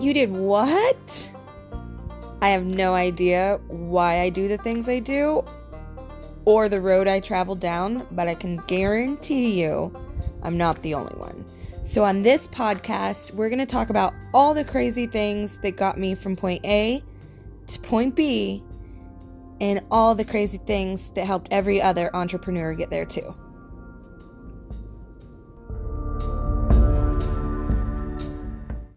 You did what? I have no idea why I do the things I do or the road I travel down, but I can guarantee you I'm not the only one. So, on this podcast, we're going to talk about all the crazy things that got me from point A to point B and all the crazy things that helped every other entrepreneur get there too.